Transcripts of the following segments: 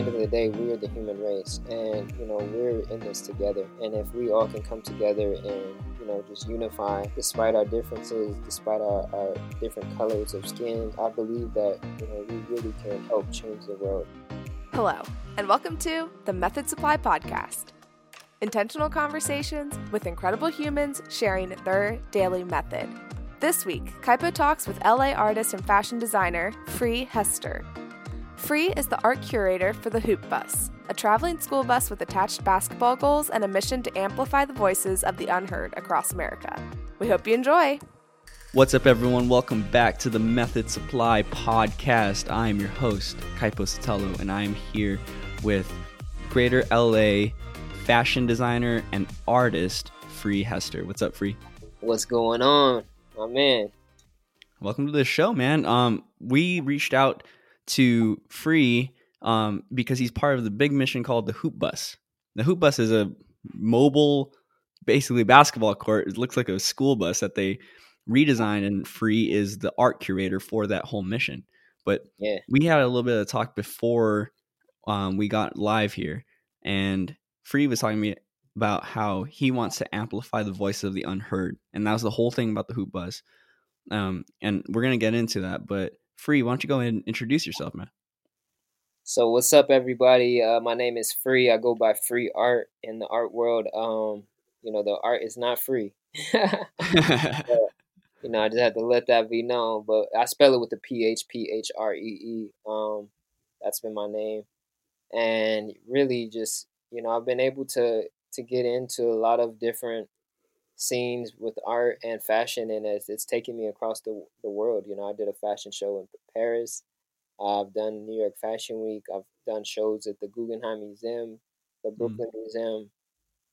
end of the day, we are the human race, and you know we're in this together. And if we all can come together and you know just unify, despite our differences, despite our, our different colors of skin, I believe that you know we really can help change the world. Hello, and welcome to the Method Supply Podcast. Intentional conversations with incredible humans sharing their daily method. This week, Kaipo talks with LA artist and fashion designer Phree Hester. Phree is the art curator for the Hoop Bus, a traveling school bus with attached basketball goals and a mission to amplify the voices of the unheard across America. We hope you enjoy. What's up, everyone? Welcome back to the Method Supply podcast. I am your host, Kaipo Sotelo, and I am here with Greater LA fashion designer and artist, Phree Hester. What's up, Phree? What's going on, my man? Welcome to the show, man. Um, we reached out to Phree um, because he's part of the big mission called the Hoop Bus. The Hoop Bus is a mobile, basically basketball court. It looks like a school bus that they redesigned, and Phree is the art curator for that whole mission. But yeah. we had a little bit of talk before um, we got live here, and Phree was talking to me about how he wants to amplify the voice of the unheard, and that was the whole thing about the Hoop Bus. Um, and we're gonna get into that, but Phree, why don't you go ahead and introduce yourself, man? So what's up, everybody? Uh, my name is Phree. I go by Phree Art in the art world. Um, you know, the art is not free. but, you know, I just had to let that be known. But I spell it with the P H P H R E E. Um, that's been my name, and really just you know, I've been able to to get into a lot of different scenes with art and fashion, and it's, it's taken me across the the world. You know, I did a fashion show in Paris. I've done New York Fashion Week. I've done shows at the Guggenheim Museum, the Brooklyn mm. Museum.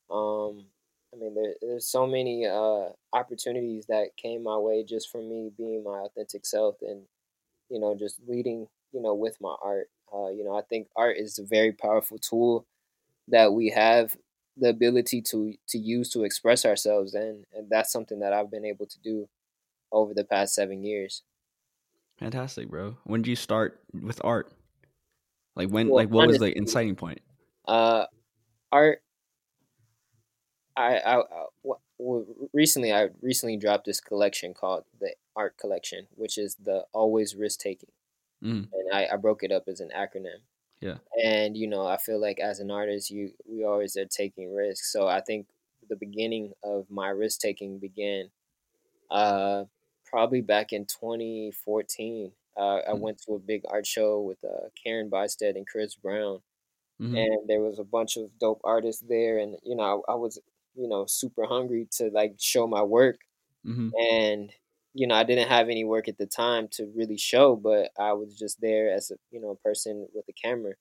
Um, I mean, there, there's so many uh, opportunities that came my way just from me being my authentic self and, you know, just leading, you know, with my art. Uh, you know, I think art is a very powerful tool that we have the ability to to use to express ourselves and, and that's something that I've been able to do over the past 7 years. Fantastic, bro. When did you start with art? Like when well, like what honestly, was the inciting point? Uh art I I, I well, recently I recently dropped this collection called the Art Collection, which is the always risk taking. Mm. And I, I broke it up as an acronym. Yeah. And you know, I feel like as an artist, you we always are taking risks. So I think the beginning of my risk taking began uh probably back in 2014. Uh, mm-hmm. I went to a big art show with uh, Karen Bystedt and Chris Brown, mm-hmm. and there was a bunch of dope artists there. And you know, I, I was you know super hungry to like show my work, mm-hmm. and you know, I didn't have any work at the time to really show, but I was just there as a you know a person with a camera.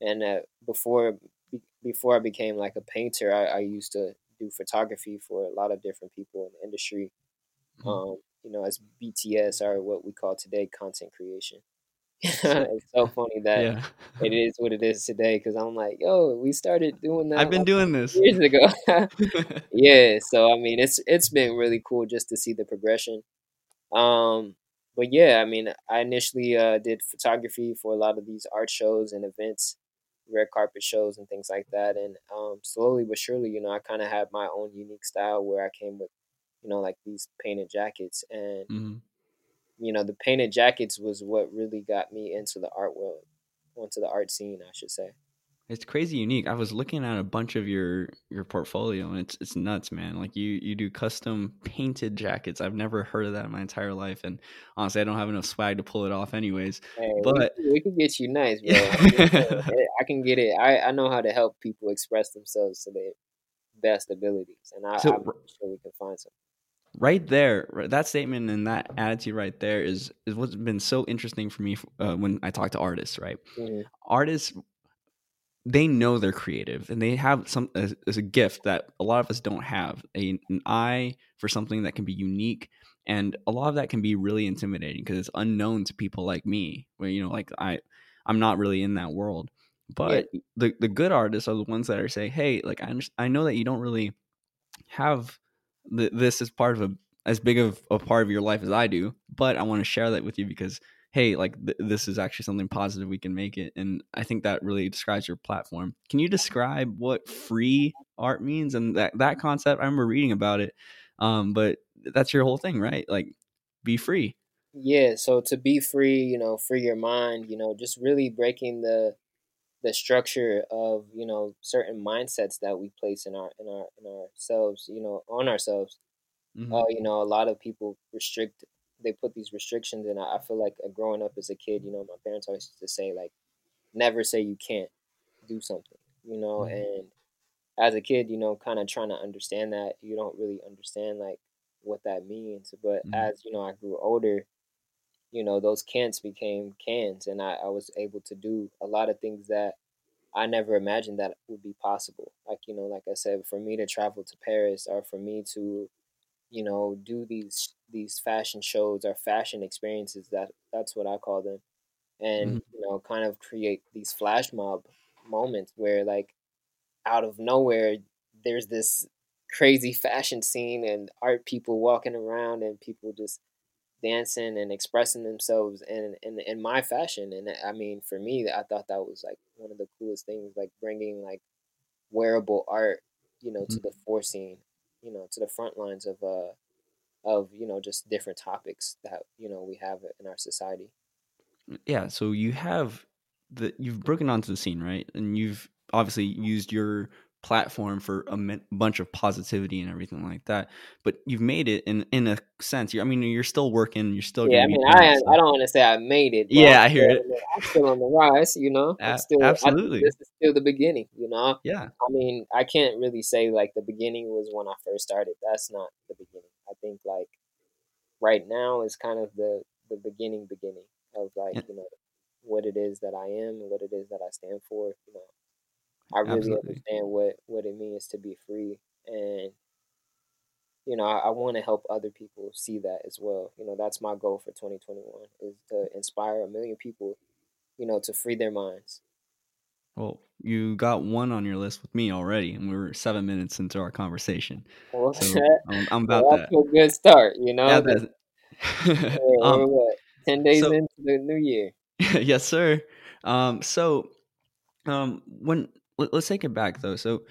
And uh, before before I became like a painter, I, I, used to do photography for a lot of different people in the industry. Mm-hmm. Um, you know, as BTS or what we call today content creation. it's so funny that yeah. it is what it is today because I'm like, yo, we started doing that. I've been like doing this years ago. yeah, so I mean, it's it's been really cool just to see the progression. Um, but yeah, I mean, I initially uh, did photography for a lot of these art shows and events, red carpet shows and things like that. And um, slowly but surely, you know, I kind of had my own unique style where I came with, you know, like these painted jackets. And, mm-hmm. you know, the painted jackets was what really got me into the art world, onto the art scene, I should say. It's crazy unique. I was looking at a bunch of your your portfolio and it's it's nuts, man. Like you you do custom painted jackets. I've never heard of that in my entire life and honestly I don't have enough swag to pull it off anyways. Hey, but we, we, can get you nice, bro. I can get it. I, I know how to help people express themselves to their best abilities and I, so, I'm sure we can find some right there that statement and that attitude right there is is what's been so interesting for me uh, when i talk to artists right mm-hmm. artists they know they're creative and they have some as, as, a gift that a lot of us don't have a, an eye for something that can be unique and a lot of that can be really intimidating because it's unknown to people like me where you know like i i'm not really in that world but yeah. the the good artists are the ones that are saying hey like i i know that you don't really have the, this as part of a as big of a part of your life as i do but i want to share that with you because hey, like th- this is actually something positive. We can make it, and I think that really describes your platform. Can you describe what free art means and that that concept? I remember reading about it, um, but that's your whole thing, right? Like, be free. Yeah. So to be free, you know, free your mind. You know, just really breaking the the structure of you know certain mindsets that we place in our in our in ourselves you know on ourselves mm-hmm. uh, you know a lot of people restrict they put these restrictions and I, I feel like uh, growing up as a kid you know my parents always used to say like never say you can't do something you know mm-hmm. and as a kid you know kind of trying to understand that you don't really understand like what that means but mm-hmm. as you know i grew older you know those cans became cans and I, I was able to do a lot of things that i never imagined that would be possible like you know like i said for me to travel to paris or for me to you know do these these fashion shows or fashion experiences that that's what i call them and mm-hmm. you know kind of create these flash mob moments where like out of nowhere there's this crazy fashion scene and art people walking around and people just dancing and expressing themselves in, in in my fashion and i mean for me i thought that was like one of the coolest things like bringing like wearable art you know mm-hmm. to the fore scene you know to the front lines of uh of you know just different topics that you know we have in our society. Yeah so you have the you've broken onto the scene right? And you've obviously used your platform for a bunch of positivity and everything like that. But you've made it in in a sense. I mean, you're still working. You're still yeah. I mean, I I don't want to say I made it. Yeah, i hear it. I'm still on the rise. You know, I'm still absolutely. this is still the beginning. You know. Yeah. I mean, I can't really say like the beginning was when I first started. That's not the beginning. I think like right now is kind of the the beginning beginning of like yeah. you know what it is that I am and what it is that I stand for. You know I really Absolutely. understand what what it means to be free, and you know, I, I want to help other people see that as well. You know, that's my goal for 2021 is to inspire a million people, you know, to free their minds. Well, you got one on your list with me already, and we are seven minutes into our conversation. Well, so I'm, I'm, about well, that's that. a good start, you know. Yeah, that, hey, um, what, Ten days so, into the new year. yes, sir. Um, so, um, when let, us take it back though. So,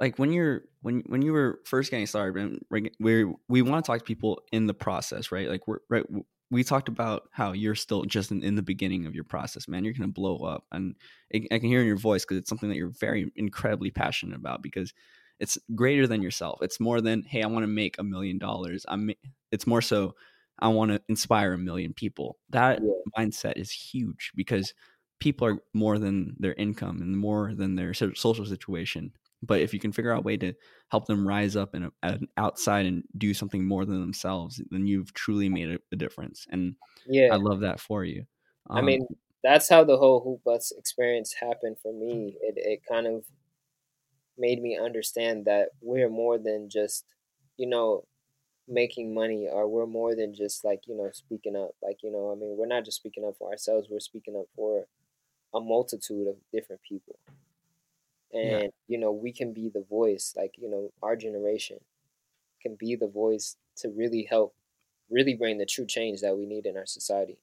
like when you're when when you were first getting started, we we want to talk to people in the process, right? Like we're right. We talked about how you're still just in, in the beginning of your process, man. You're gonna blow up, and it, I can hear in your voice because it's something that you're very incredibly passionate about because it's greater than yourself. It's more than hey, I want to make a million dollars. I'm. It's more so I want to inspire a million people. That yeah. mindset is huge because people are more than their income and more than their social situation. But if you can figure out a way to help them rise up and outside and do something more than themselves, then you've truly made a, a difference. And yeah, I love that for you. Um, I mean, that's how the whole hoop bus experience happened for me. It it kind of made me understand that we're more than just, you know, making money or we're more than just like, you know, speaking up. Like, you know, I mean, we're not just speaking up for ourselves, we're speaking up for a multitude of different people. And yeah. you know we can be the voice like you know our generation can be the voice to really help really bring the true change that we need in our society.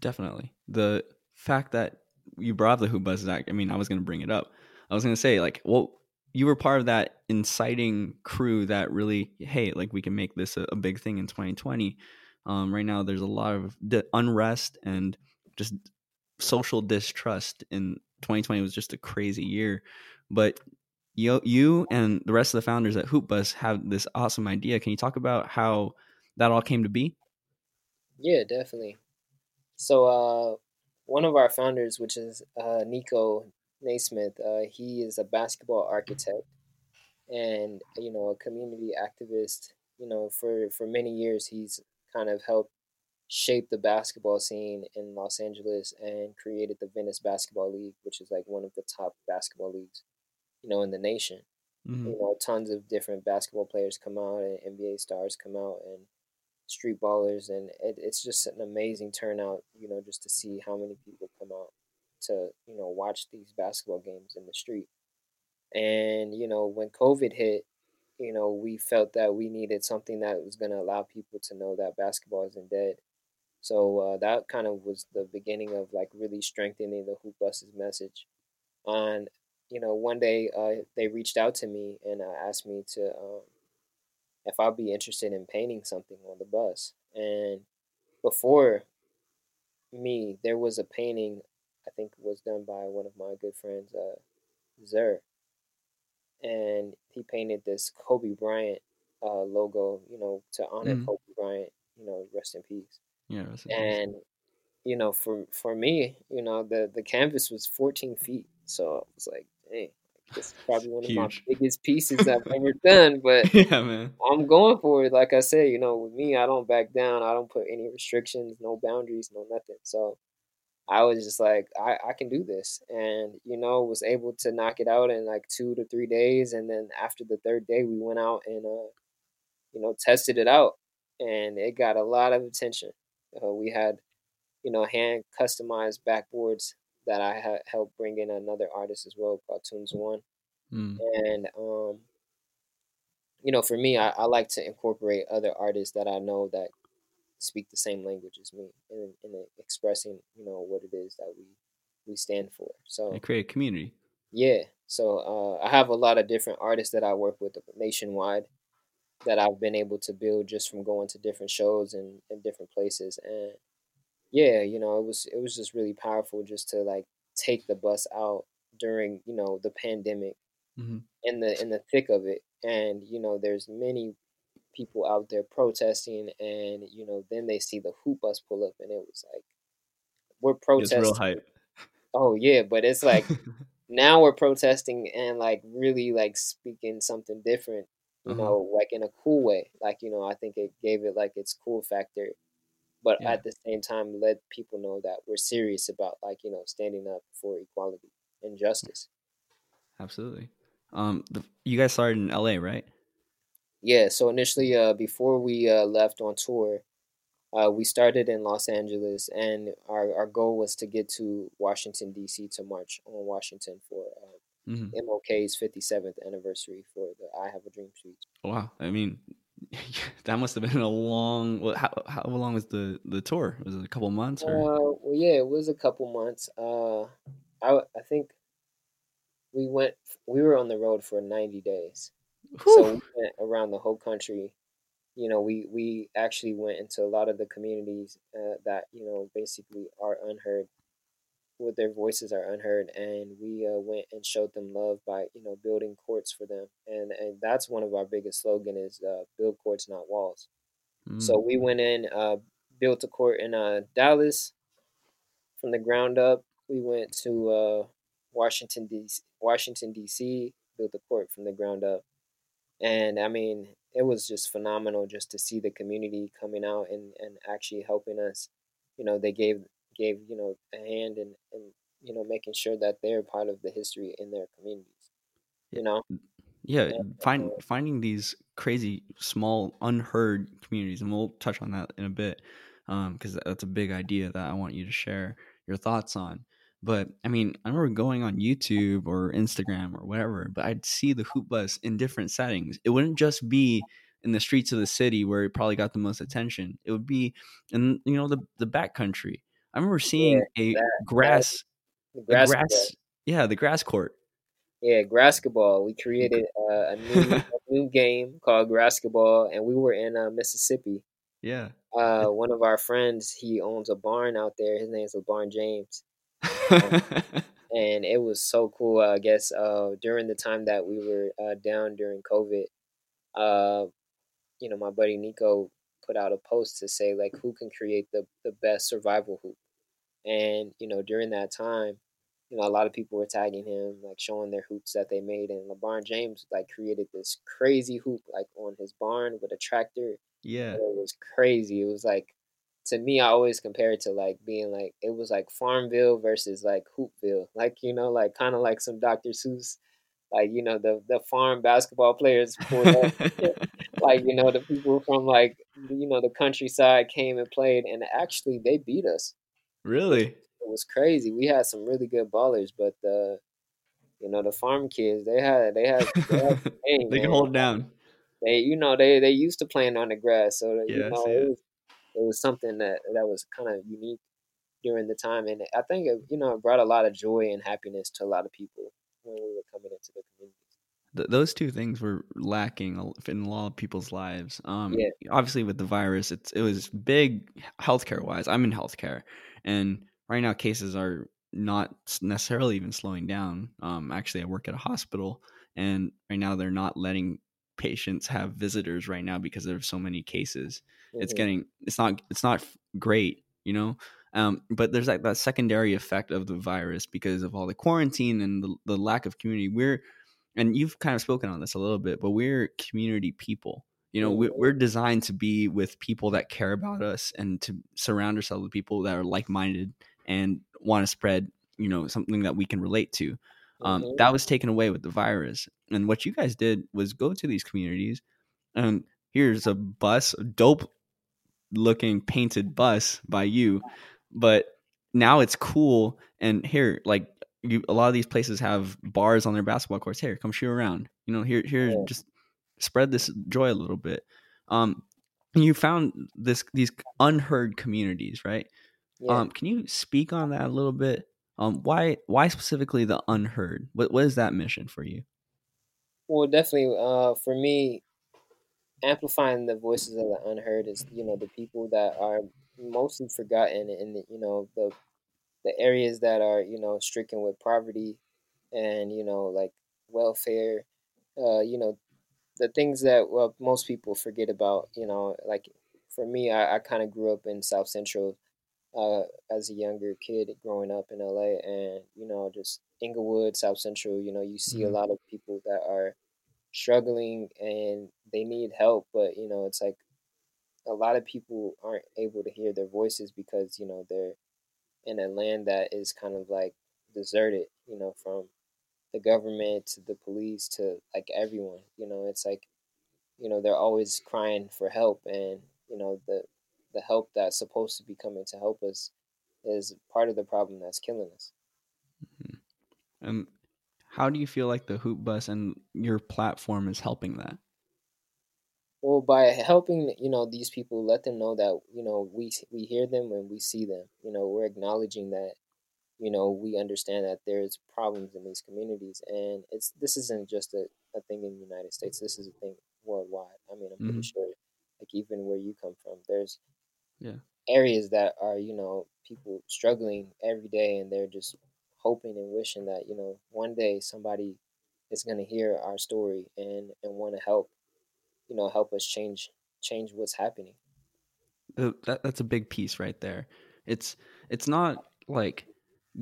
Definitely. The fact that you brought up the hoop bus i mean i was going to bring it up. I was going to say like well you were part of that inciting crew that really hey like we can make this a, a big thing in 2020 um, right now there's a lot of unrest and just social distrust in 2020 was just a crazy year. But you, you and the rest of the founders at Hoopbus have this awesome idea. Can you talk about how that all came to be? Yeah, definitely. So, uh, one of our founders, which is uh, Nico Naismith, uh, he is a basketball architect and you know a community activist. You know, for for many years, he's kind of helped shaped the basketball scene in Los Angeles and created the Venice Basketball League, which is like one of the top basketball leagues, you know, in the nation. Mm-hmm. You know, tons of different basketball players come out and NBA stars come out and street ballers, and it, it's just an amazing turnout. You know, just to see how many people come out to you know watch these basketball games in the street. And you know, when COVID hit, you know, we felt that we needed something that was going to allow people to know that basketball isn't dead So uh, that kind of was the beginning of like really strengthening the Hoop Bus's message. And you know, one day uh, they reached out to me and uh, asked me to um, if I'd be interested in painting something on the bus. And before me, there was a painting I think was done by one of my good friends, uh, Zer, and he painted this Kobe Bryant uh, logo, you know, to honor mm. Kobe Bryant, you know, rest in peace. Yeah, and you know, for for me, you know, the the canvas was 14 feet, so I was like, hey, this is probably one of my biggest pieces I've ever done. But yeah, man, I'm going for it. Like I said, you know, with me, I don't back down. I don't put any restrictions, no boundaries, no nothing. So I was just like, I, I can do this. And, you know, was able to knock it out in like two to three days. And then after the third day, we went out and, uh, you know, tested it out. And it got a lot of attention. Uh, we had, you know, hand customized backboards that I had helped bring in another artist as well called Tunes One. Mm. And, um, you know, for me, I, I like to incorporate other artists that I know that speak the same language as me in, in expressing you know what it is that we we stand for so and create a community yeah so uh, i have a lot of different artists that i work with nationwide that i've been able to build just from going to different shows and in different places and yeah you know it was it was just really powerful just to like take the bus out during you know the pandemic mm-hmm. in the in the thick of it and you know there's many people out there protesting, and you know, then they see the hoop bus pull up, and it was like, we're protesting. It's real hype. Oh yeah, but it's like now we're protesting and like really like speaking something different, you uh-huh. know, like in a cool way. Like you know, I think it gave it like its cool factor, but yeah. at the same time, let people know that we're serious about like you know standing up for equality and justice. Absolutely. Um, the, you guys started in LA, right? Yeah, so initially, uh, before we uh, left on tour, uh, we started in Los Angeles, and our, our goal was to get to Washington D.C. to march on Washington for uh, mm-hmm. MLK's 57th anniversary for the "I Have a Dream" speech. Wow, I mean, that must have been a long. How how long was the the tour? Was it a couple months? Or? Uh, well, yeah, it was a couple months. Uh, I I think we went. We were on the road for 90 days. Whew. So we went around the whole country. You know, we we actually went into a lot of the communities uh, that you know basically are unheard, where their voices are unheard, and we uh, went and showed them love by you know building courts for them, and and that's one of our biggest slogan is uh, build courts, not walls. Mm. So we went in, uh, built a court in uh, Dallas from the ground up. We went to uh, Washington D.C. Washington D.C. built a court from the ground up and I mean, it was just phenomenal just to see the community coming out and, and actually helping us. You know, they gave gave you know a hand and and you know making sure that they're part of the history in their communities. You know. Yeah, and, find uh, finding these crazy small unheard communities, and we'll touch on that in a bit, because um, that's a big idea that I want you to share your thoughts on. But I mean, I remember going on YouTube or Instagram or whatever, but I'd see the hoop bus in different settings. It wouldn't just be in the streets of the city where it probably got the most attention. It would be in you know the the back country. I remember seeing yeah, a that, grass, that, grass, grass yeah, the grass court. Yeah, basketball. We created uh, a new a new game called basketball, and we were in uh, Mississippi. Yeah. Uh, one of our friends, he owns a barn out there. His name's LeBarn James and it was so cool. I guess uh, during the time that we were uh, down during COVID, uh, you know, my buddy Nico put out a post to say like who can create the the best survival hoop, and you know during that time, you know a lot of people were tagging him like showing their hoops that they made, and LeBron James like created this crazy hoop like on his barn with a tractor. Yeah, it was crazy. It was like to me, I always compare it to like being like it was like Farmville versus like Hoopville, like you know, like kind of like some Dr. Seuss, like you know the the farm basketball players, like you know the people from like you know the countryside came and played, and actually they beat us. Really, it was crazy. We had some really good ballers, but the you know the farm kids they had they had they, had game, they can hold down. They you know they they used to playing on the grass, so yeah, you know it was it was something that that was kind of unique during the time, and I think it, you know it brought a lot of joy and happiness to a lot of people when we were coming into the community. Those two things were lacking in a lot of people's lives. Um, yeah. Obviously, with the virus, it's it was big healthcare wise. I'm in healthcare, and right now cases are not necessarily even slowing down. Um, actually, I work at a hospital, and right now they're not letting patients have visitors right now because there's so many cases. Mm-hmm. It's getting it's not it's not great, you know. Um, but there's like that secondary effect of the virus because of all the quarantine and the, the lack of community. We're and you've kind of spoken on this a little bit, but we're community people. You know, mm-hmm. we're designed to be with people that care about us and to surround ourselves with people that are like minded and want to spread, you know, something that we can relate to. Um, mm-hmm. That was taken away with the virus. And what you guys did was go to these communities and here's a bus, a dope looking painted bus by you, but now it's cool. And here, like you, a lot of these places have bars on their basketball courts. Here, come shoot around. You know, here, here, yeah. just spread this joy a little bit. Um, you found this these unheard communities, right? Yeah. Um, can you speak on that a little bit? Um, why why specifically the unheard? What what is that mission for you? Well, definitely uh, for me, amplifying the voices of the unheard is you know the people that are mostly forgotten in the, you know the the areas that are you know stricken with poverty and you know like welfare uh, you know the things that well most people forget about you know like for me i, I kind of grew up in south central uh, as a younger kid growing up in LA, and you know, just Inglewood, South Central. You know, you see mm-hmm. a lot of people that are struggling and they need help, but you know, it's like a lot of people aren't able to hear their voices because you know they're in a land that is kind of like deserted. You know, from the government to the police to like everyone. You know, it's like you know they're always crying for help, and you know the the help that's supposed to be coming to help us is part of the problem that's killing us. Mm-hmm. And how do you feel like the Hoop Bus and your platform is helping that? Well, by helping you know these people, let them know that you know we we hear them and we see them. You know, we're acknowledging that you know we understand that there's problems in these communities, and it's this isn't just a, a thing in the United States. This is a thing worldwide. I mean, I'm mm-hmm. sure, like even where you come from, there's yeah areas that are you know people struggling every day and they're just hoping and wishing that you know one day somebody is going to hear our story and and want to help you know help us change change what's happening that, that's a big piece right there it's it's not like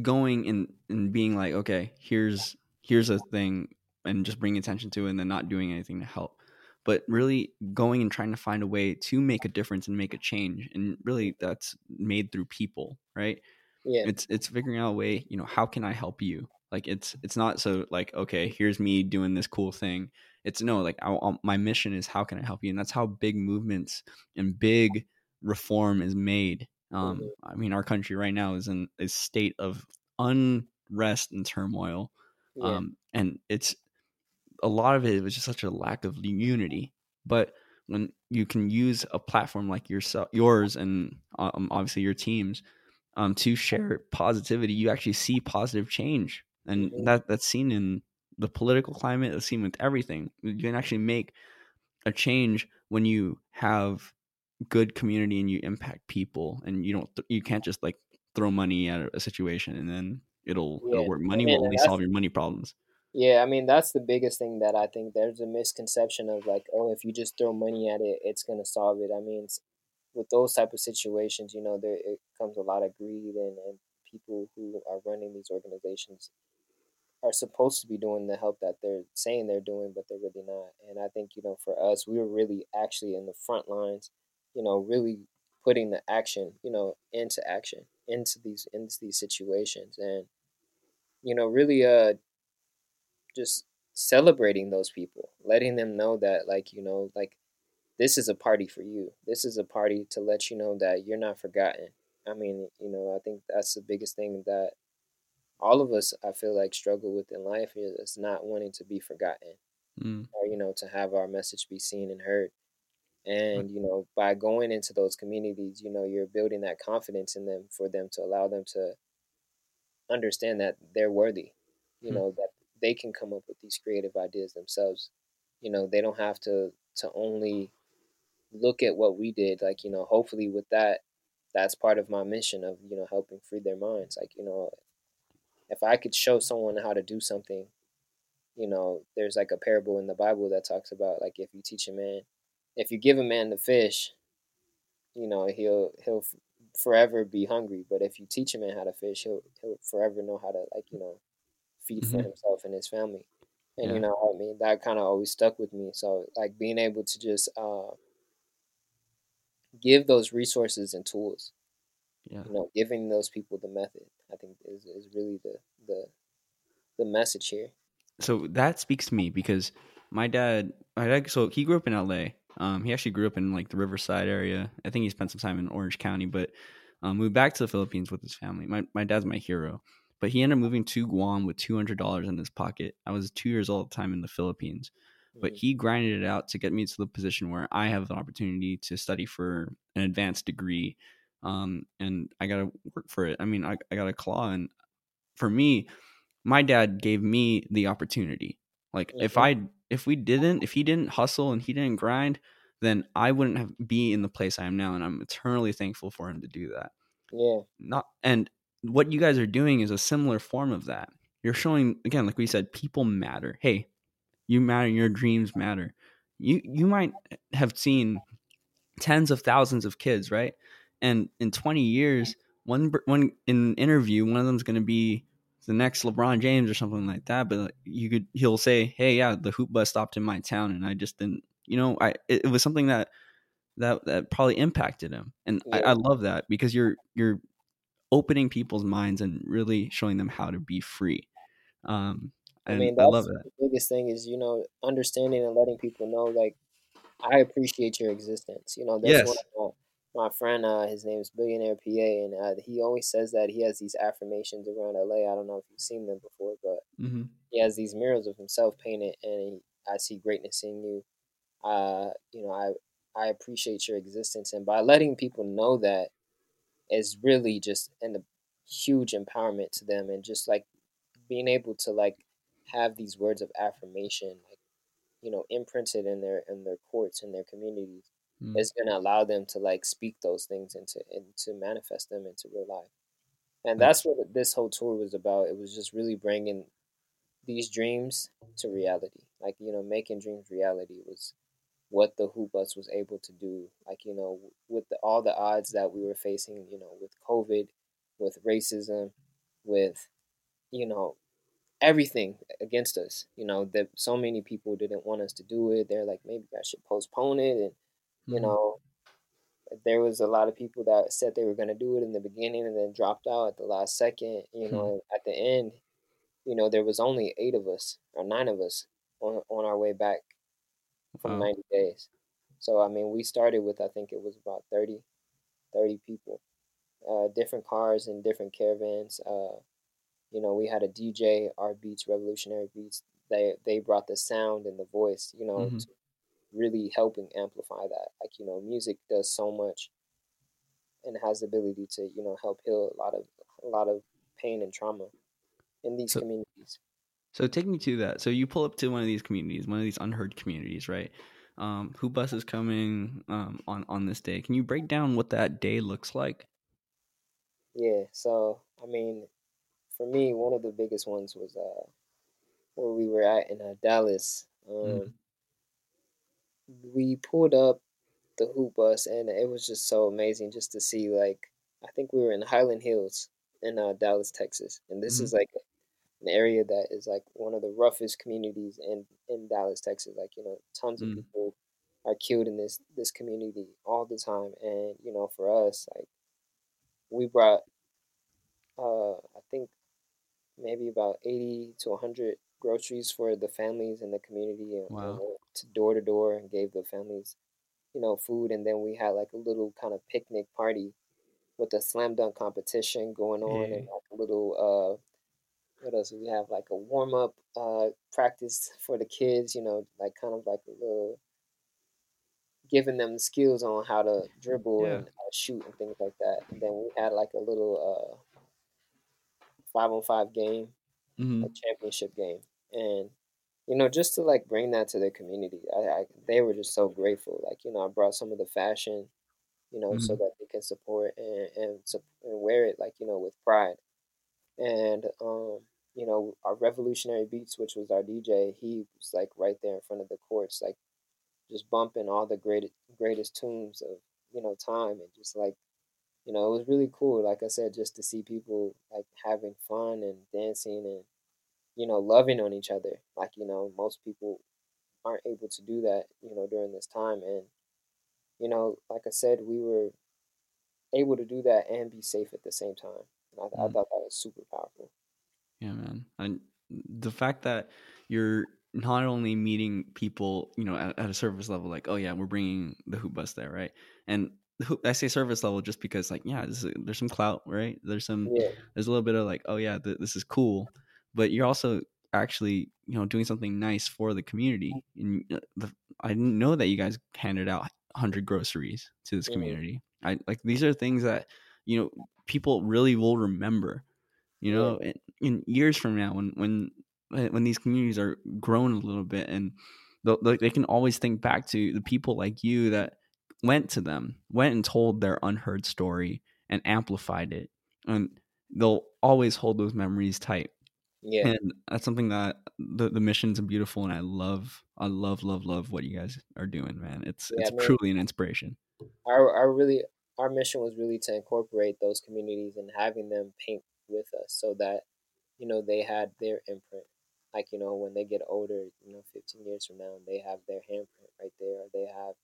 going and and being like okay here's here's a thing and just bring attention to it and then not doing anything to help. But really going and trying to find a way to make a difference and make a change and really that's made through people right? Yeah. It's it's figuring out a way you know how can i help you? Like it's it's not so like okay here's me doing this cool thing. It's no like I, I, my mission is how can i help you? And that's how big movements and big reform is made um mm-hmm. i mean our country right now is in a state of unrest and turmoil yeah. um and it's a lot of it was just such a lack of unity. But when you can use a platform like yourself, yours, and um, obviously your teams, um, to share positivity, you actually see positive change, and mm-hmm. that that's seen in the political climate. It's seen with everything. You can actually make a change when you have good community and you impact people, and you don't you can't just like throw money at a situation and then it'll, yeah. it'll work. Money will only solve your money problems. Yeah, I mean that's the biggest thing that I think there's a misconception of like, oh, if you just throw money at it, it's gonna solve it. I mean, with those type of situations, you know, there it comes a lot of greed and, and people who are running these organizations are supposed to be doing the help that they're saying they're doing, but they're really not. And I think you know, for us, we were really actually in the front lines, you know, really putting the action, you know, into action into these into these situations, and you know, really uh just celebrating those people, letting them know that like, you know, like this is a party for you. This is a party to let you know that you're not forgotten. I mean, you know, I think that's the biggest thing that all of us I feel like struggle with in life is not wanting to be forgotten. Mm. Or, you know, to have our message be seen and heard. And you know, by going into those communities, you know, you're building that confidence in them for them to allow them to understand that they're worthy. You hmm. know, that they can come up with these creative ideas themselves. You know, they don't have to to only look at what we did. Like, you know, hopefully with that, that's part of my mission of, you know, helping free their minds. Like, you know, if I could show someone how to do something, you know, there's like a parable in the Bible that talks about like if you teach a man, if you give a man the fish, you know, he'll he'll forever be hungry. But if you teach a man how to fish, he'll he'll forever know how to like you know feed mm-hmm. for himself and his family. And yeah. you know, I mean, that kind of always stuck with me. So like being able to just uh, give those resources and tools. Yeah. You know, giving those people the method, I think is, is really the the the message here. So that speaks to me because my dad, my dad, so he grew up in L.A. Um, he actually grew up in like the Riverside area. I think he spent some time in Orange County, but um, moved back to the Philippines with his family. My my dad's my hero, but he ended up moving to Guam with two hundred dollars in his pocket. I was two years old at the time in the Philippines, but mm. he grinded it out to get me to the position where I have the opportunity to study for an advanced degree. Um, and I got to work for it. I mean, I, I got a claw. And for me, my dad gave me the opportunity. Like mm-hmm. if I, if we didn't, if he didn't hustle and he didn't grind, then I wouldn't have be in the place I am now. And I'm eternally thankful for him to do that. Yeah. Not, and what you guys are doing is a similar form of that. You're showing, again, like we said, people matter. Hey, you matter. Your dreams matter. You you might have seen tens of thousands of kids, right? And in 20 years, one one in an interview, one of them's going to be the next LeBron James or something like that. But you could he'll say, "Hey, yeah, the hoop bus stopped in my town, and I just didn't." You know, I it, it was something that that that probably impacted him, and yeah. I, I love that because you're you're opening people's minds and really showing them how to be free. Um, I mean, that's I love that. The biggest thing is you know understanding and letting people know like I appreciate your existence. You know, that's yes. one of my, my friend. Uh, his name is Billionaire PA, and uh, he always says that he has these affirmations around LA. I don't know if you've seen them before, but mm-hmm. he has these murals of himself painted, and he, I see greatness in you. Uh, you know, I I appreciate your existence, and by letting people know that is really just and a huge empowerment to them, and just like being able to like have these words of affirmation like you know imprinted in their in their courts in their communities mm. is going to allow them to like speak those things into and to manifest them into real life and that's what this whole tour was about it was just really bringing these dreams to reality like you know making dreams reality was what the hoop bus was able to do like you know with the, all the odds that we were facing you know with covid with racism with you know everything against us. You know that so many people didn't want us to do it. They're like, maybe I should postpone it, and you mm-hmm. know, there was a lot of people that said they were going to do it in the beginning and then dropped out at the last second. You mm-hmm. know, at the end, you know, there was only eight of us or nine of us on on our way back from wow. 90 days. So I mean, we started with I think it was about 30, 30 people, uh, different cars and different caravans. Uh, you know, we had a DJ, our beats, Revolutionary Beats. They they brought the sound and the voice, you know, mm-hmm. to really helping amplify that. Like you know, music does so much, and has the ability to you know help heal a lot of a lot of pain and trauma in these so, communities. So take me to that. So you pull up to one of these communities, one of these unheard communities, right? Um, hoop bus is coming um, on on this day? Can you break down what that day looks like? Yeah. So I mean, for me, one of the biggest ones was uh, where we were at in uh, Dallas. Um, mm. We pulled up the hoop bus, and it was just so amazing just to see. Like, I think we were in Highland Hills in uh, Dallas, Texas, and this mm-hmm. is like an area that is like one of the roughest communities in in Dallas, Texas. Like, you know, tons mm. of people are killed in this this community all the time, and you know, for us, like, we brought uh, I think maybe about 80 to 100 groceries for the families in the community and wow. To door to door and gave the families you know food and then we had like a little kind of picnic party with a slam dunk competition going on and like a little uh what else we have like a warm up uh practice for the kids you know like kind of like a little giving them skills on how to dribble yeah. and uh, shoot and things like that. And then we had like a little uh, five on five game, mm-hmm. a championship game, and you know just to like bring that to the community, I, I, they were just so grateful. Like you know, I brought some of the fashion, you know, mm-hmm. so that they can support and and, and wear it like you know with pride, and um you know, our Revolutionary Beats, which was our DJ, he was like right there in front of the courts, like just bumping all the greatest greatest tunes of you know time and just like you know it was really cool like i said just to see people like having fun and dancing and you know loving on each other like you know most people aren't able to do that you know during this time and you know like i said we were able to do that and be safe at the same time and i, mm. I thought that was super powerful yeah man and the fact that you're not only meeting people, you know, at, at, a service level, like, oh yeah, we're bringing the hoop bus there, right? And I say service level just because, like, yeah, is, there's some clout, right? There's some, yeah. there's a little bit of like, oh yeah, th- this is cool, but you're also actually, you know, doing something nice for the community. And uh, the, I didn't know that you guys handed out 100 groceries to this community. I like these are things that you know people really will remember. You know, in, in years from now, when when when these communities are grown a little bit and they can always think back to the people like you that went to them went and told their unheard story and amplified it and they'll always hold those memories tight yeah. And that's something that the, the mission's are beautiful and i love i love love love what you guys are doing man. It's yeah, it's man, truly an inspiration. Our, our really our mission was really to incorporate those communities and having them paint with us so that you know they had their imprint. Like you know when they get older you know 15 years from now they have their handprint right there they have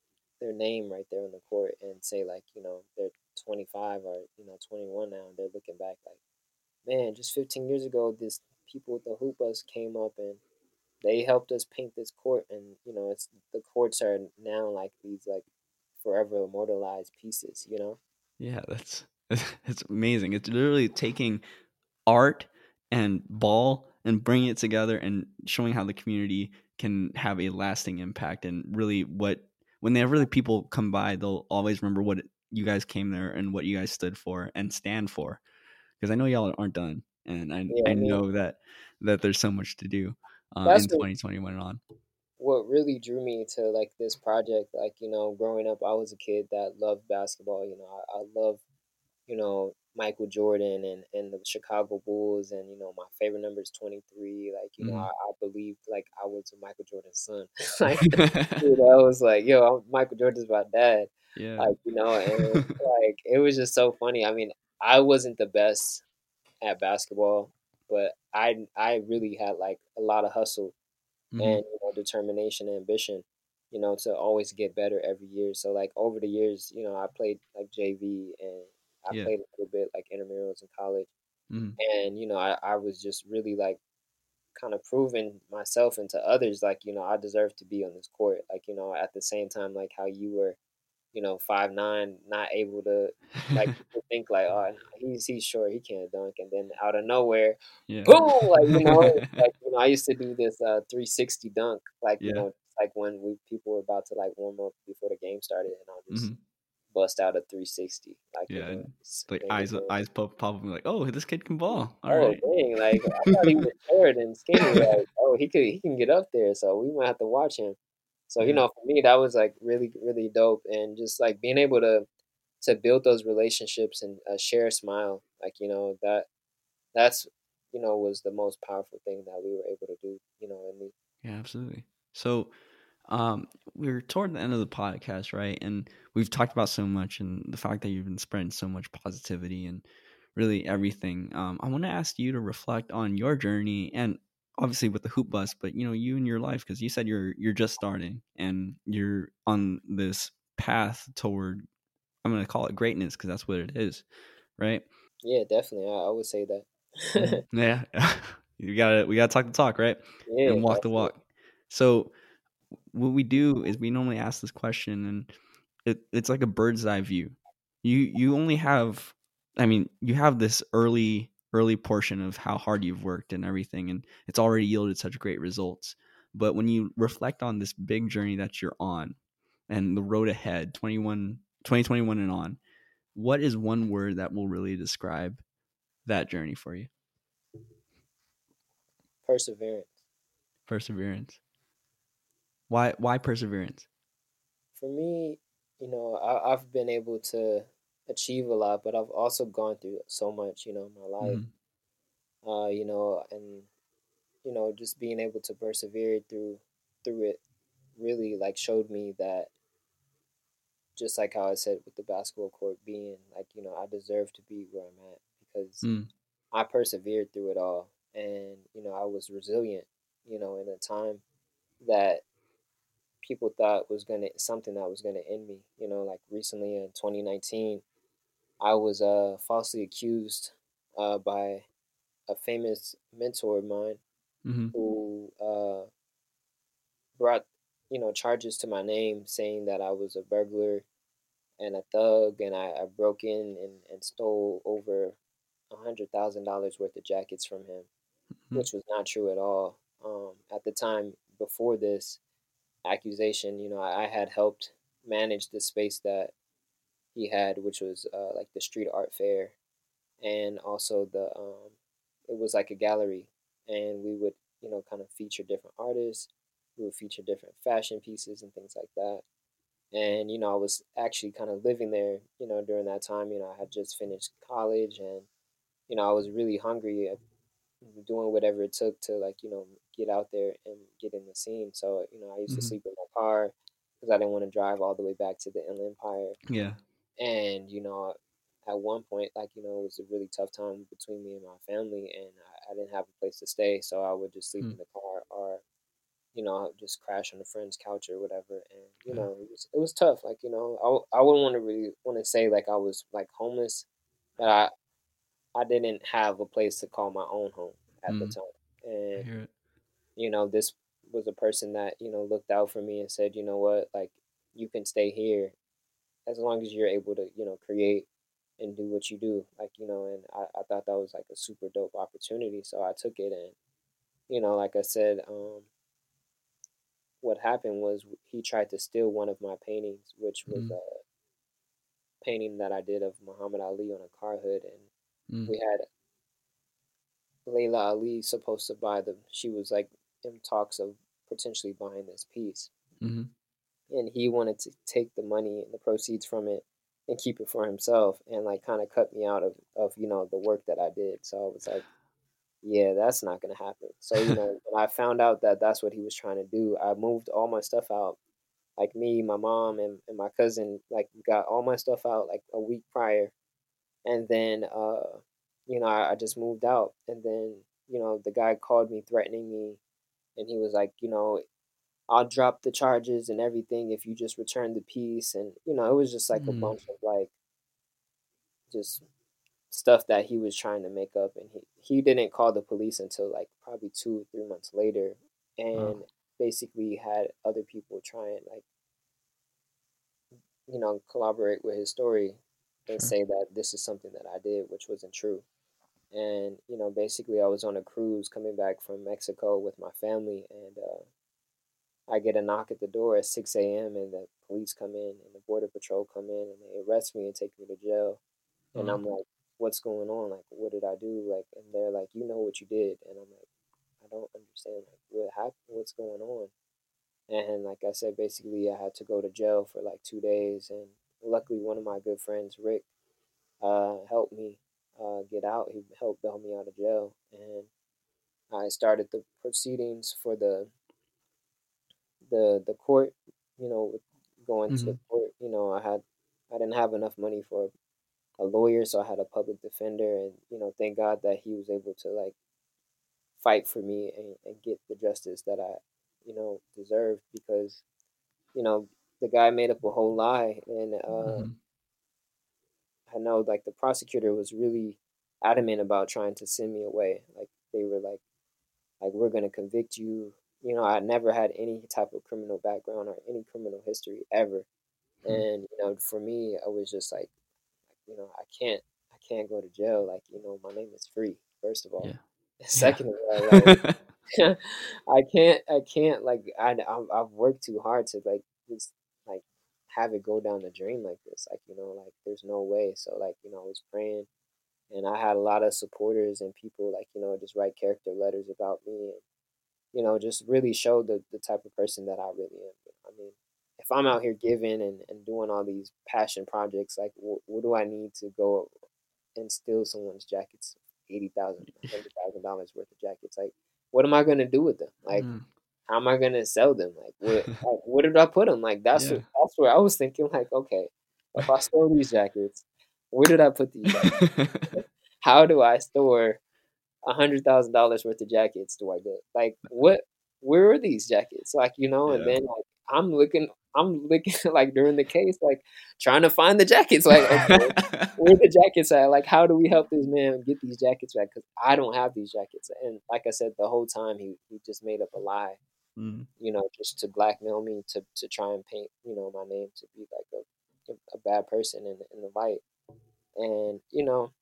their name right there on the court and say like you know they're 25 or you know 21 now and they're looking back like man just 15 years ago this people with the hoop bus came up and they helped us paint this court and you know it's the courts are now like these like forever immortalized pieces you know? Yeah that's it's amazing. It's literally taking art and ball and bringing it together and showing how the community can have a lasting impact and really what whenever the people come by they'll always remember what you guys came there and what you guys stood for and stand for. Because i know y'all aren't done and i, yeah, I know yeah. that that there's so much to do um, in 2021 on what really drew me to like this project like you know growing up i was a kid that loved basketball you know i, I love you know Michael Jordan and, and the Chicago Bulls and you know my favorite number is 23 like you mm. know I, I believed like I was Michael Jordan's son like you know I was like yo I'm, Michael Jordan's my dad yeah like you know and like it was just so funny I mean I wasn't the best at basketball but I I really had like a lot of hustle mm. and you know determination and ambition you know to always get better every year so like over the years you know I played like JV and I yeah. played a little bit like intramurals in college, mm-hmm. and you know, I, I was just really like kind of proving myself and to others like you know I deserve to be on this court. Like you know, at the same time, like how you were, you know, five nine, not able to like think like, oh, he's he's short, he can't dunk, and then out of nowhere, yeah. boom, like you know, like you know, I used to do this uh 360 dunk, like yeah. you know, like when we people were about to like warm up before the game started, and I'll just. Mm-hmm bust out a 360. Like, yeah, you know, like eyes eyes pop pop like, oh, this kid can ball. All oh, right. dang! Like I thought he was short and skinny. Like, oh, he could he can get up there. So we might have to watch him. So yeah. you know, for me, that was like really really dope, and just like being able to to build those relationships and uh, share a smile, like you know that that's you know was the most powerful thing that we were able to do. You know, yeah, absolutely. So um, we're toward the end of the podcast, right? And we've talked about so much and the fact that you've been spreading so much positivity and really everything. Um, I want to ask you to reflect on your journey and obviously with the hoop bus, but you know, you and your life, because you said you're you're just starting and you're on this path toward I'm gonna call it greatness because that's what it is, right? Yeah, definitely. I, I would say that. Mm-hmm. yeah, you gotta we gotta talk the talk, right? Yeah, and walk definitely. the walk. So what we do is we normally ask this question and it, it's like a bird's eye view you you only have i mean you have this early early portion of how hard you've worked and everything and it's already yielded such great results. But when you reflect on this big journey that you're on and the road ahead 21 2021 and on what is one word that will really describe that journey for you? Perseverance. Perseverance. Why why perseverance? For me you know I, i've been able to achieve a lot but i've also gone through so much you know in my life mm-hmm. uh you know and you know just being able to persevere through through it really like showed me that just like how I said with the basketball court being like, you know, I deserve to be where I'm at because mm. I persevered through it all and, you know, I was resilient, you know, in a time that people thought was gonna something that was gonna end me. You know, like recently in 2019, I was uh falsely accused uh by a famous mentor of mine mm-hmm. who uh brought you know, charges to my name saying that I was a burglar and a thug and I, I broke in and, and stole over a hundred thousand dollars worth of jackets from him, mm-hmm. which was not true at all. Um, at the time before this accusation, you know, I, I, had helped manage the space that he had, which was uh, like the street art fair, and also the um, it was like a gallery, and we would you know kind of feature different artists we would feature different fashion pieces and things like that. And, you know, I was actually kind of living there, you know, during that time. You know, I had just finished college and, you know, I was really hungry at doing whatever it took to, like, you know, get out there and get in the scene. So, you know, I used mm-hmm. to sleep in my car because I didn't want to drive all the way back to the Inland Empire. Yeah. And, you know, at one point, like, you know, it was a really tough time between me and my family, and I, I didn't have a place to stay. So I would just sleep mm-hmm. in the car or you know, just crash on a friend's couch or whatever. And you know, it was, it was tough. Like you know, I I wouldn't want to really want to say like I was like homeless, but I I didn't have a place to call my own home at mm. the time. And you know, this was a person that you know looked out for me and said, you know what, like you can stay here as long as you're able to you know create and do what you do like you know and I, I thought that was like a super dope opportunity so i took it and you know like i said um what happened was he tried to steal one of my paintings, which was mm. a painting that I did of Muhammad Ali on a car hood, and mm. we had Laila Ali supposed to buy the. She was like in talks of potentially buying this piece, mm-hmm. And he wanted to take the money and the proceeds from it and keep it for himself, and like kind of cut me out of of you know the work that I did. So I was like yeah, that's not gonna happen. So you know, when I found out that that's what he was trying to do, I moved all my stuff out. Like me, my mom, and, and my cousin, like got all my stuff out like a week prior, and then uh, you know, I, I just moved out, and then you know, the guy called me threatening me, and he was like, you know, I'll drop the charges and everything if you just return the piece, and you know, it was just like mm. a bunch of like, just stuff that he was trying to make up and he, he didn't call the police until like probably two or three months later and oh. basically had other people try and like you know collaborate with his story and sure. say that this is something that I did which wasn't true and you know basically I was on a cruise coming back from Mexico with my family and uh, I get a knock at the door at 6 a.m. and the police come in and the border patrol come in and they arrest me and take me to jail and I'm like what's going on? Like, what did I do? Like, and they're like, you know what you did, and I'm like, I don't understand. Like, what happened? What's going on? And like I said, basically, I had to go to jail for like two days, and luckily, one of my good friends, Rick, uh, helped me uh, get out. He helped bail me out of jail, and I started the proceedings for the the the court. You know, going mm-hmm. to court. You know, I had I didn't have enough money for a lawyer, so I had a public defender, and you know, thank God that he was able to like fight for me and, and get the justice that I, you know, deserved because, you know, the guy made up a whole lie, and uh, mm-hmm. I know like the prosecutor was really adamant about trying to send me away. Like they were like, like we're gonna convict you. You know, I never had any type of criminal background or any criminal history ever. Mm-hmm. And you know, for me, I was just like, you know, I can't I can't go to jail. Like, you know, my name is Phree, first of all. Yeah. Second yeah. of all, like, I can't I can't like I I've worked too hard to like just like have it go down the drain like this. Like, you know, like there's no way. So like, you know, I was praying and I had a lot of supporters and people like, you know, just write character letters about me and, you know, just really show the, the type of person that I really am. I mean, if I'm out here giving and, and doing all these passion projects, like wh- what do I need to go and steal someone's jackets, eighty thousand, hundred thousand dollars worth of jackets? Like, what am I gonna do with them? Like, mm how am I gonna sell them? Like, what, like, where did I put them? Like, that's yeah. what, that's where I was thinking. Like, okay, if I store these jackets, where did I put these? how do I store a hundred thousand dollars worth of jackets? Do I get like what? Where are these jackets? Like, you know, yeah. and then like I'm looking. I'm looking like during the case, like trying to find the jackets. Like, okay, where the jackets at? Like, how do we help this man get these jackets back? Because I don't have these jackets. And like I said, the whole time he he just made up a lie mm. you know, just to blackmail me to to try and paint, you know, my name to be like a a bad person in in the light. And you know,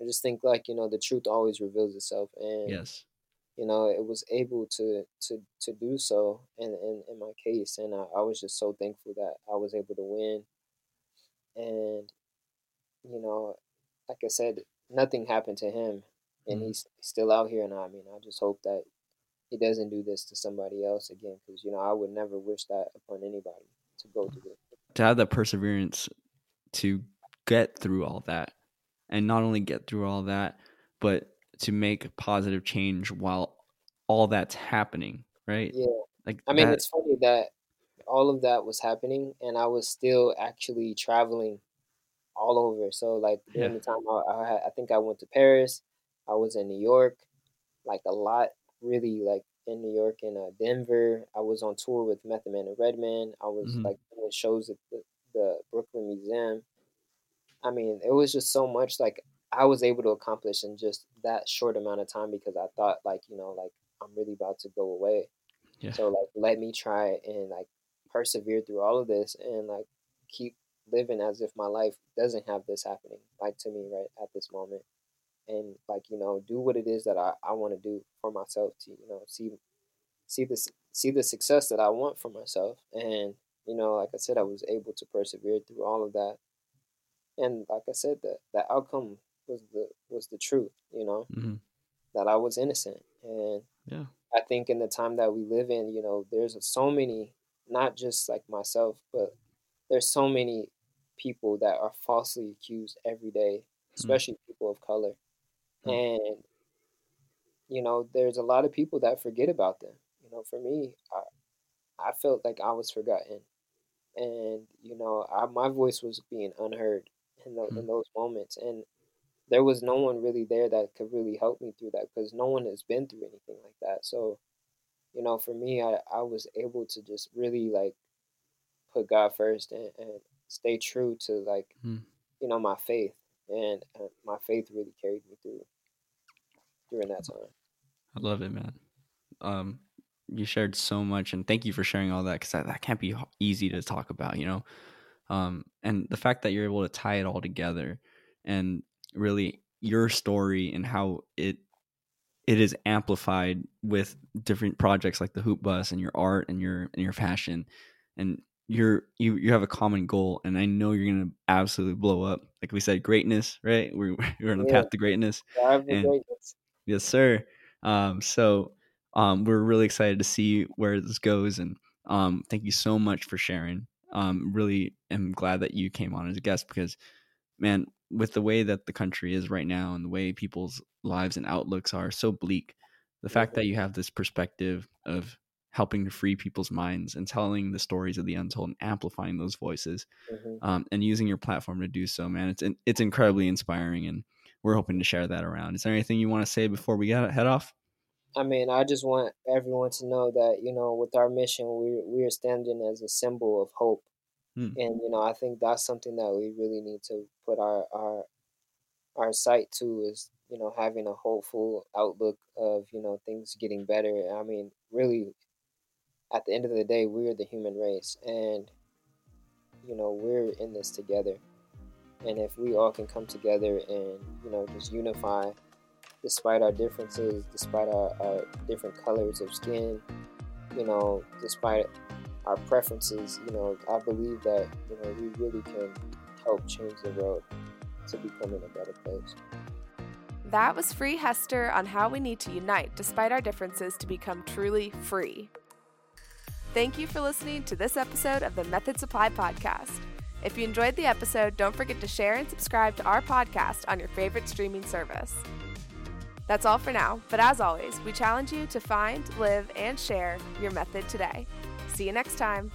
I just think like you know the truth always reveals itself, and yes, you know it was able to to to do so in in, in my case, and I, I was just so thankful that I was able to win, and you know, like I said, nothing happened to him, and mm-hmm. he's still out here, and I mean, I just hope that he doesn't do this to somebody else again because you know I would never wish that upon anybody to go through it. To have the perseverance to get through all that, and not only get through all that, but to make positive change while all that's happening, right? Yeah. Like I mean, that... it's funny that all of that was happening, and I was still actually traveling all over. So like during yeah. the time I, I, I think I went to Paris, I was in New York, like a lot really like in New York and uh, Denver. I was on tour with Method Man and Redman. I was mm-hmm. like doing shows at the, the Brooklyn Museum. I mean, it was just so much like I was able to accomplish in just that short amount of time because I thought like, you know, like I'm really about to go away. Yeah. So like let me try and like persevere through all of this and like keep living as if my life doesn't have this happening like to me right at this moment and like you know do what it is that I, I want to do for myself to you know see see this see the success that I want for myself and you know like I said I was able to persevere through all of that and like I said the the outcome was the was the truth you know mm-hmm. that I was innocent and yeah I think in the time that we live in you know there's so many not just like myself but there's so many people that are falsely accused every day mm. especially mm-hmm. people of color and you know there's a lot of people that forget about them you know for me i i felt like i was forgotten and you know I, my voice was being unheard in, the, in hmm. those moments and there was no one really there that could really help me through that because no one has been through anything like that so you know for me i, I was able to just really like put god first and, and stay true to like mm. you know my faith and uh, my faith really carried me through during that time. I love it, man. Um, you shared so much, and thank you for sharing all that because that, that can't be easy to talk about, you know. Um, and the fact that you're able to tie it all together and really your story and how it it is amplified with different projects like the hoop bus and your art and your and your fashion. And you're you you have a common goal and i know you're gonna absolutely blow up. Like we said greatness right? We're, we're on the yeah. path to greatness, and, greatness. yes sir. Um so um we're really excited to see where this goes and um thank you so much for sharing um really am glad that you came on as a guest because man with the way that the country is right now and the way people's lives and outlooks are so bleak the fact that you have this perspective of helping to free people's minds and telling the stories of the untold and amplifying those voices mm-hmm. um, and using your platform to do so man it's it's incredibly inspiring and we're hoping to share that around. Is there anything you want to say before we get head off i mean i just want everyone to know that you know with our mission we we are standing as a symbol of hope hmm. and you know i think that's something that we really need to put our our our sight to is you know having a hopeful outlook of you know things getting better i mean really at the end of the day, we're the human race, and you know we're in this together. And if we all can come together and you know just unify, despite our differences, despite our, our different colors of skin, you know, despite our preferences, you know, I believe that you know we really can help change the world to becoming a better place. That was Phree Hester on how we need to unite despite our differences to become truly free. Thank you for listening to this episode of the Method Supply Podcast. If you enjoyed the episode, don't forget to share and subscribe to our podcast on your favorite streaming service. That's all for now, but as always, we challenge you to find, live, and share your method today. See you next time.